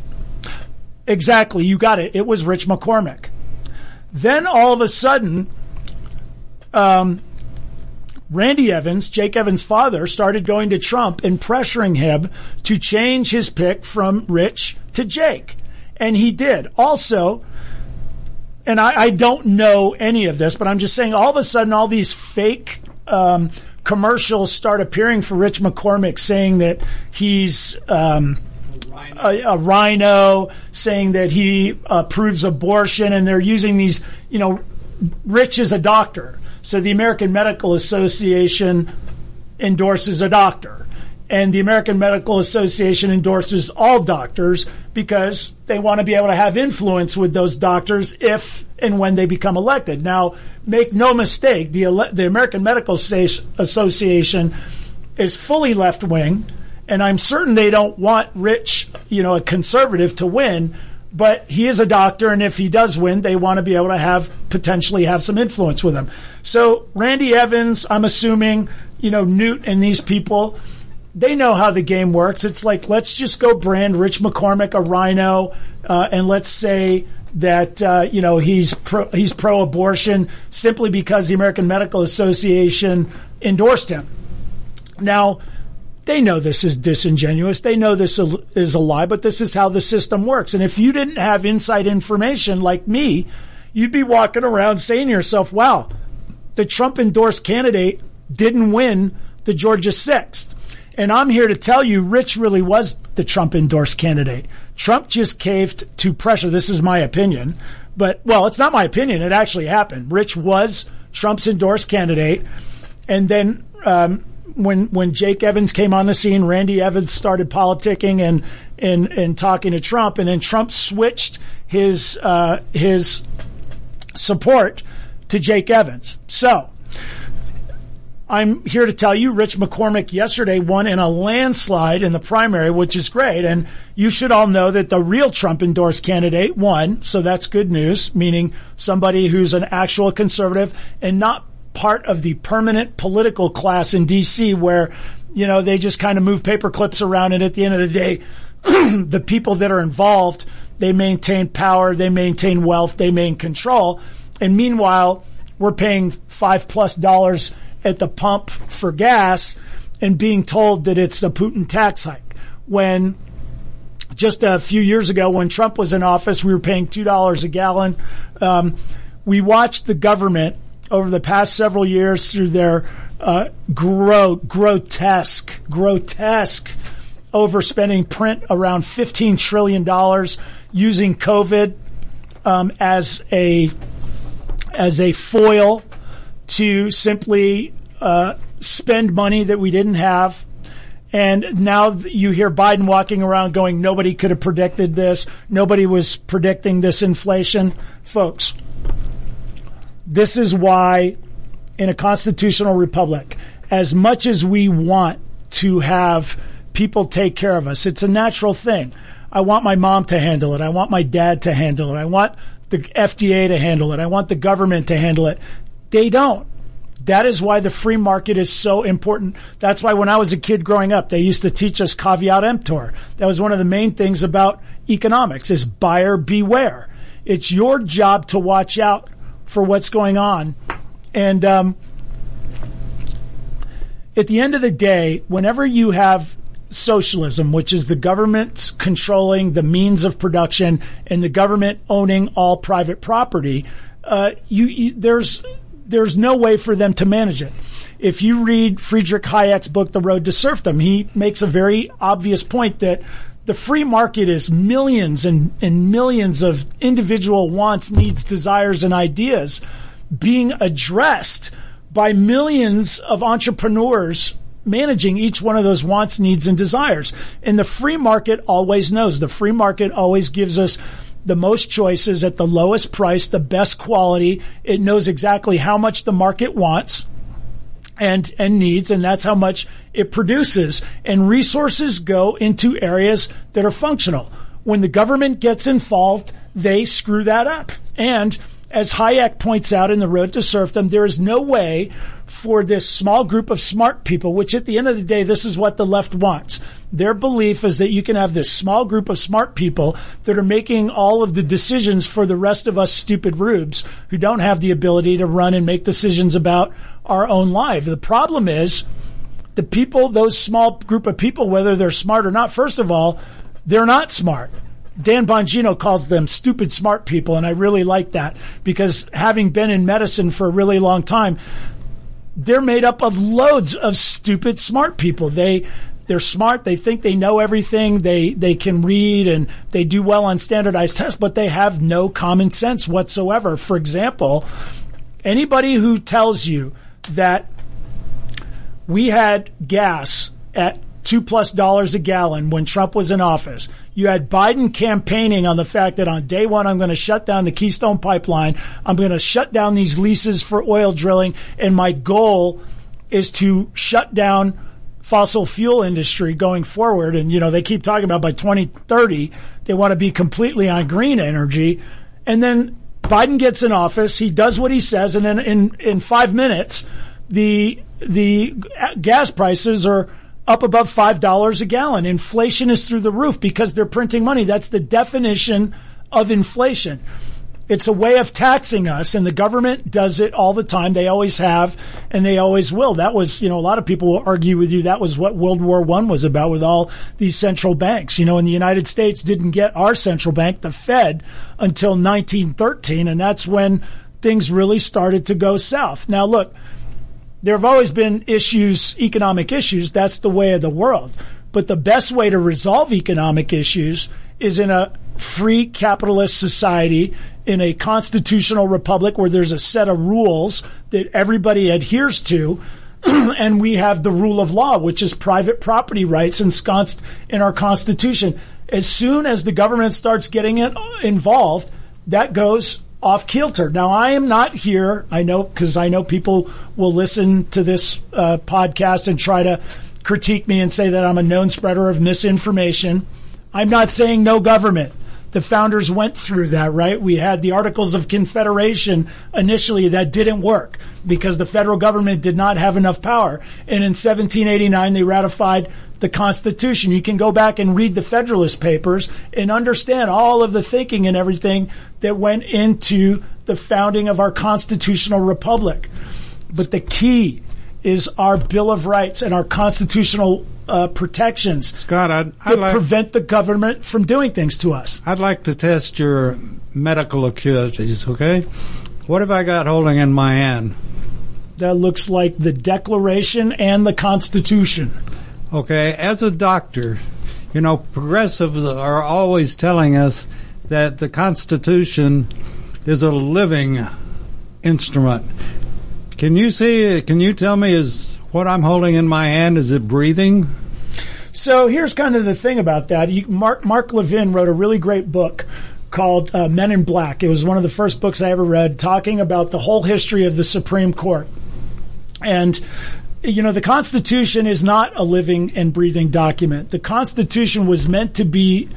Exactly, you got it. It was Rich McCormick. Then all of a sudden, um, Randy Evans, Jake Evans' father, started going to Trump and pressuring him to change his pick from Rich to Jake. And he did. Also, and I, I don't know any of this, but I'm just saying all of a sudden, all these fake um, commercials start appearing for Rich McCormick saying that he's um, a, a, rhino, saying that he approves abortion, and they're using these, you know, Rich is a doctor. So the American Medical Association endorses a doctor. And the American Medical Association endorses all doctors because they want to be able to have influence with those doctors if and when they become elected. Now, make no mistake, the, the American Medical Association is fully left wing, and I'm certain they don't want Rich, you know, a conservative to win. But he is a doctor, and if he does win, they want to be able to have potentially have some influence with him. So Randy Evans, I'm assuming, you know, Newt and these people, they know how the game works. It's like let's just go brand Rich McCormick a rhino, uh, and let's say that uh, you know he's pro, he's pro-abortion simply because the American Medical Association endorsed him. Now, they know this is disingenuous. They know this is a lie, but this is how the system works. And if you didn't have inside information like me, you'd be walking around saying to yourself, "Wow, the Trump endorsed candidate didn't win the Georgia sixth. And I'm here to tell you, Rich really was the Trump endorsed candidate. Trump just caved to pressure. This is my opinion. But, well, it's not my opinion. It actually happened. Rich was Trump's endorsed candidate. And then um, when when Jake Evans came on the scene, Randy Evans started politicking and and and talking to Trump, and then Trump switched his uh, his support to Jake Evans. So I'm here to tell you, Rich McCormick yesterday won in a landslide in the primary, which is great. And you should all know that the real Trump endorsed candidate won. So that's good news, meaning somebody who's an actual conservative and not part of the permanent political class in DC where, you know, they just kind of move paper clips around. And at the end of the day, the people that are involved, they maintain power, they maintain wealth, they maintain control. And meanwhile, we're paying five plus dollars at the pump for gas and being told that it's the Putin tax hike. When just a few years ago, when Trump was in office, we were paying $2 a gallon. Um, we watched the government over the past several years through their uh, gro- grotesque, grotesque overspending print around $15 trillion using COVID um, as a as a foil to simply uh, spend money that we didn't have. And now you hear Biden walking around going, nobody could have predicted this. Nobody was predicting this inflation. Folks, this is why in a constitutional republic, as much as we want to have people take care of us, it's a natural thing. I want my mom to handle it. I want my dad to handle it. I want the FDA to handle it. I want the government to handle it. They don't. That is why the free market is so important. That's why when I was a kid growing up, they used to teach us caveat emptor. That was one of the main things about economics is buyer beware. It's your job to watch out for what's going on. And um, at the end of the day, whenever you have socialism, which is the government controlling the means of production and the government owning all private property, uh, you, you, there's there's no way for them to manage it. If you read Friedrich Hayek's book, The Road to Serfdom, he makes a very obvious point that the free market is millions and, and millions of individual wants, needs, desires, and ideas being addressed by millions of entrepreneurs managing each one of those wants, needs, and desires. And the free market always knows. The free market always gives us the most choices at the lowest price, the best quality. It knows exactly how much the market wants and and needs and that's how much it produces and resources go into areas that are functional when the government gets involved they screw that up and as Hayek points out in The Road to Serfdom, there is no way for this small group of smart people, which at the end of the day, this is what the left wants. Their belief is that you can have this small group of smart people that are making all of the decisions for the rest of us stupid rubes who don't have the ability to run and make decisions about our own life. The problem is the people, those small group of people, whether they're smart or not, first of all, they're not smart. Dan Bongino calls them stupid smart people, and I really like that because having been in medicine for a really long time, they're made up of loads of stupid smart people. They they're smart. They think they know everything. They they can read and they do well on standardized tests, but they have no common sense whatsoever. For example, anybody who tells you that we had gas at two plus dollars a gallon when Trump was in office you had Biden campaigning on the fact that on day one, I'm going to shut down the Keystone Pipeline. I'm going to shut down these leases for oil drilling. And my goal is to shut down fossil fuel industry going forward. And, you know, they keep talking about by 2030, they want to be completely on green energy. And then Biden gets in office. He does what he says. And then in, in five minutes, the, the gas prices are up above $5 a gallon. Inflation is through the roof because they're printing money. That's the definition of inflation. It's a way of taxing us, and the government does it all the time. They always have, and they always will. That was, you know, a lot of people will argue with you that was what World War One was about with all these central banks. You know, in the United States didn't get our central bank, the Fed, until 1913, and that's when things really started to go south. Now, look, there have always been issues, economic issues. That's the way of the world. But the best way to resolve economic issues is in a free capitalist society in a constitutional republic where there's a set of rules that everybody adheres to. and we have the rule of law, which is private property rights ensconced in our Constitution. As soon as the government starts getting it involved, that goes off kilter. Now, I am not here. I know because I know people will listen to this uh, podcast and try to critique me and say that I'm a known spreader of misinformation. I'm not saying no government. The founders went through that, right? We had the Articles of Confederation initially that didn't work because the federal government did not have enough power. And in 1789, they ratified the Constitution. You can go back and read the Federalist Papers and understand all of the thinking and everything that went into the founding of our constitutional republic. But the key is our Bill of Rights and our constitutional uh, protections Scott, I'd, I'd that like, prevent the government from doing things to us. I'd like to test your medical acuities, okay? What have I got holding in my hand? That looks like the Declaration and the Constitution. Okay, as a doctor, you know, progressives are always telling us that the Constitution is a living instrument. Can you see? Can you tell me is what I'm holding in my hand is it breathing? So here's kind of the thing about that. You, Mark Mark Levin wrote a really great book called uh, Men in Black. It was one of the first books I ever read, talking about the whole history of the Supreme Court. And you know, the Constitution is not a living and breathing document. The Constitution was meant to be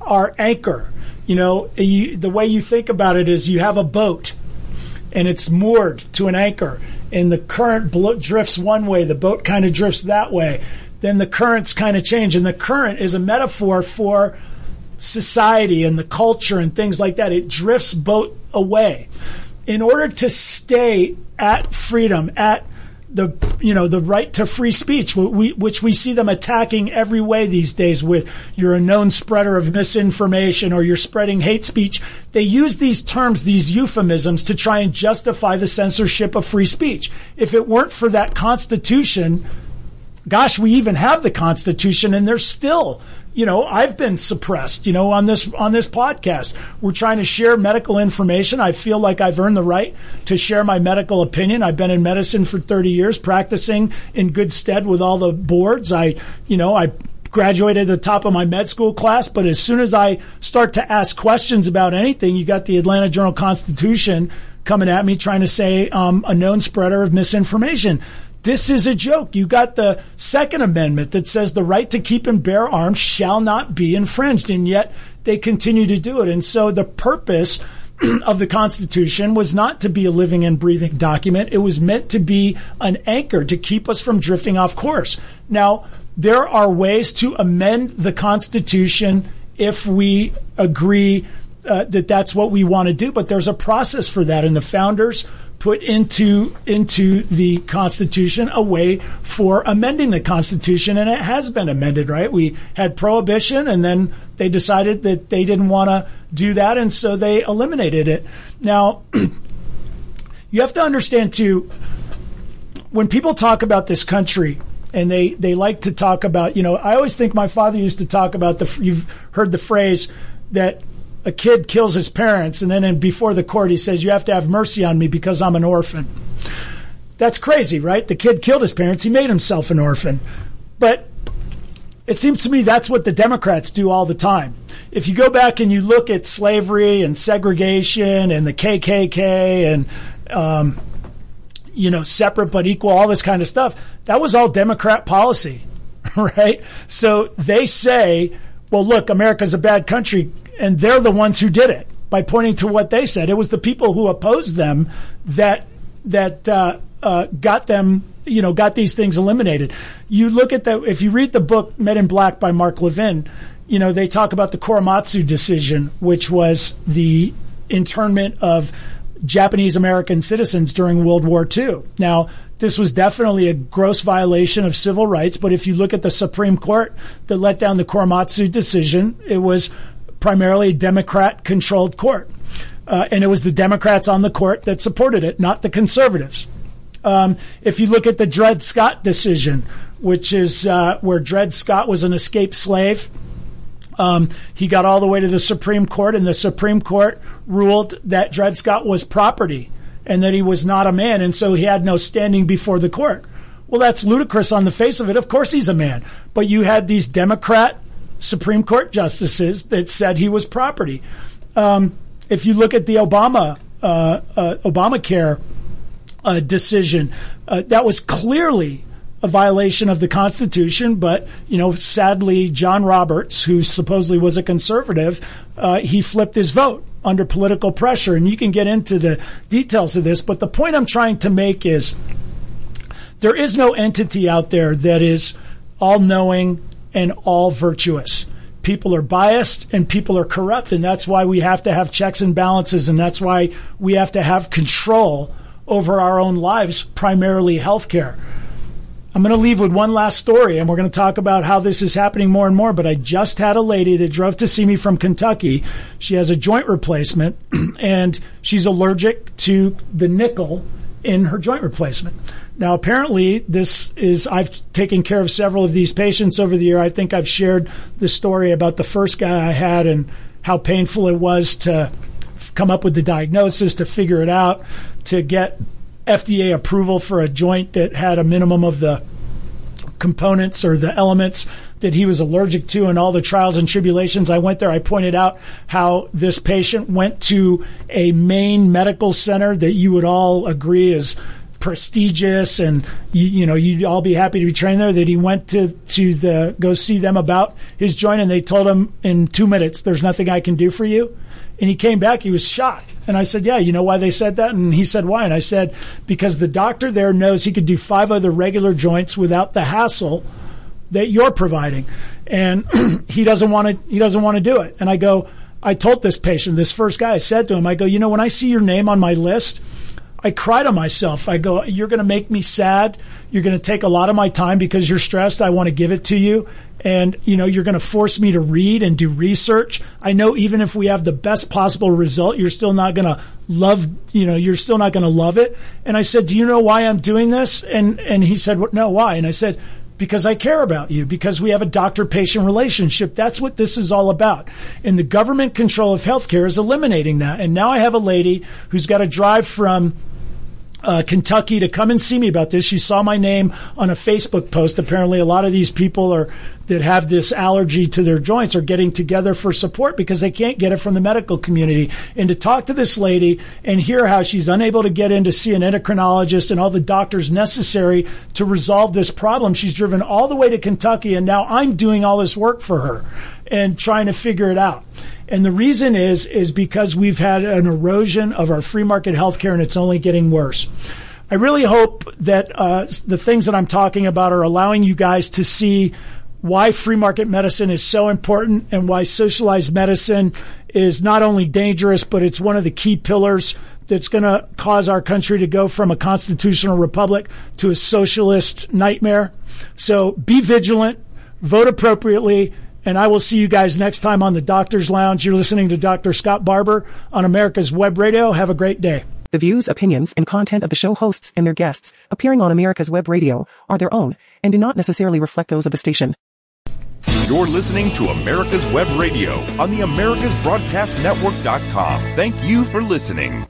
our anchor. You know, you, the way you think about it is you have a boat and it's moored to an anchor, and the current blo- drifts one way, the boat kind of drifts that way. Then the currents kind of change, and the current is a metaphor for society and the culture and things like that. It drifts boat away. In order to stay at freedom, at the you know the right to free speech, we, which we see them attacking every way these days. With you're a known spreader of misinformation or you're spreading hate speech, they use these terms, these euphemisms, to try and justify the censorship of free speech. If it weren't for that Constitution, gosh, we even have the Constitution, and there's still you know, I've been suppressed, you know, on this on this podcast. We're trying to share medical information. I feel like I've earned the right to share my medical opinion. I've been in medicine for 30 years, practicing in good stead with all the boards. I, you know, I graduated at the top of my med school class, but as soon as I start to ask questions about anything, you got the Atlanta Journal Constitution coming at me trying to say um, a known spreader of misinformation. This is a joke. You got the Second Amendment that says the right to keep and bear arms shall not be infringed, and yet they continue to do it. And so the purpose of the Constitution was not to be a living and breathing document. It was meant to be an anchor to keep us from drifting off course. Now, there are ways to amend the Constitution if we agree uh, that that's what we want to do, but there's a process for that, and the founders put into into the Constitution a way for amending the Constitution, and it has been amended. Right? We had prohibition, and then they decided that they didn't want to do that, and so they eliminated it. Now, you have to understand too when people talk about this country. And they, they like to talk about, you know, I always think my father used to talk about the, you've heard the phrase that a kid kills his parents, and then in, before the court he says, "You have to have mercy on me because I'm an orphan." That's crazy, right? The kid killed his parents; he made himself an orphan. But it seems to me that's what the Democrats do all the time. If you go back and you look at slavery and segregation and the KKK and um, you know separate but equal, all this kind of stuff, that was all Democrat policy, right? So they say, "Well, look, America's a bad country." And they're the ones who did it by pointing to what they said. It was the people who opposed them that that uh, uh, got them, you know, got these things eliminated. You look at that if you read the book Men in Black by Mark Levin, you know they talk about the Korematsu decision, which was the internment of Japanese American citizens during World War II. Now, this was definitely a gross violation of civil rights, but if you look at the Supreme Court that let down the Korematsu decision, it was primarily Democrat controlled court. Uh, and it was the Democrats on the court that supported it, not the conservatives. Um, if you look at the Dred Scott decision, which is uh, where Dred Scott was an escaped slave, Um, he got all the way to the Supreme Court, and the Supreme Court ruled that Dred Scott was property and that he was not a man, and so he had no standing before the court. Well, that's ludicrous on the face of it. Of course he's a man. But you had these Democrat Supreme Court justices that said he was property. Um, if you look at the Obama uh, uh, Obamacare uh, decision, uh, that was clearly a violation of the Constitution. But you know, sadly, John Roberts, who supposedly was a conservative, uh, he flipped his vote under political pressure. And you can get into the details of this. But the point I'm trying to make is there is no entity out there that is all knowing and all virtuous. People are biased and people are corrupt, and that's why we have to have checks and balances, and that's why we have to have control over our own lives, primarily healthcare. I'm going to leave with one last story, and we're going to talk about how this is happening more and more. But I just had a lady that drove to see me from Kentucky. She has a joint replacement, and she's allergic to the nickel in her joint replacement. Now, apparently, this is, I've taken care of several of these patients over the year. I think I've shared the story about the first guy I had and how painful it was to come up with the diagnosis, to figure it out, to get FDA approval for a joint that had a minimum of the components or the elements that he was allergic to and all the trials and tribulations. I went there. I pointed out how this patient went to a main medical center that you would all agree is prestigious and you, you, know you'd all be happy to be trained there that he went to to the go see them about his joint and they told him in 2 minutes there's nothing I can do for you. And he came back he was shocked. And I said yeah you know why they said that? And he said why? And I said because the doctor there knows he could do five other regular joints without the hassle that you're providing. And he doesn't want to he doesn't want to do it. And I go I told this patient this first guy I said to him I go you know when I see your name on my list I cry to myself. I go, You're going to make me sad. You're going to take a lot of my time because you're stressed. I want to give it to you. And, you know, you're going to force me to read and do research. I know even if we have the best possible result, you're still not going to love, you know, you're still not going to love it. And I said, Do you know why I'm doing this? And, and he said, No, why? And I said, because I care about you, because we have a doctor patient relationship. That's what this is all about. And the government control of healthcare is eliminating that. And now I have a lady who's got to drive from uh, Kentucky to come and see me about this. She saw my name on a Facebook post. Apparently, a lot of these people are that have this allergy to their joints are getting together for support because they can't get it from the medical community. And to talk to this lady and hear how she's unable to get in to see an endocrinologist and all the doctors necessary to resolve this problem, she's driven all the way to Kentucky, and now I'm doing all this work for her and trying to figure it out. And the reason is is because we've had an erosion of our free market healthcare and it's only getting worse. I really hope that uh, the things that I'm talking about are allowing you guys to see why free market medicine is so important and why socialized medicine is not only dangerous, but it's one of the key pillars that's going to cause our country to go from a constitutional republic to a socialist nightmare. So be vigilant, vote appropriately, and I will see you guys next time on the Doctor's Lounge. You're listening to Dr. Scott Barbour on America's Web Radio. Have a great day. The views, opinions, and content of the show hosts and their guests appearing on America's Web Radio are their own and do not necessarily reflect those of the station. You're listening to America's Web Radio on the AmericasBroadcastNetwork.com. Thank you for listening.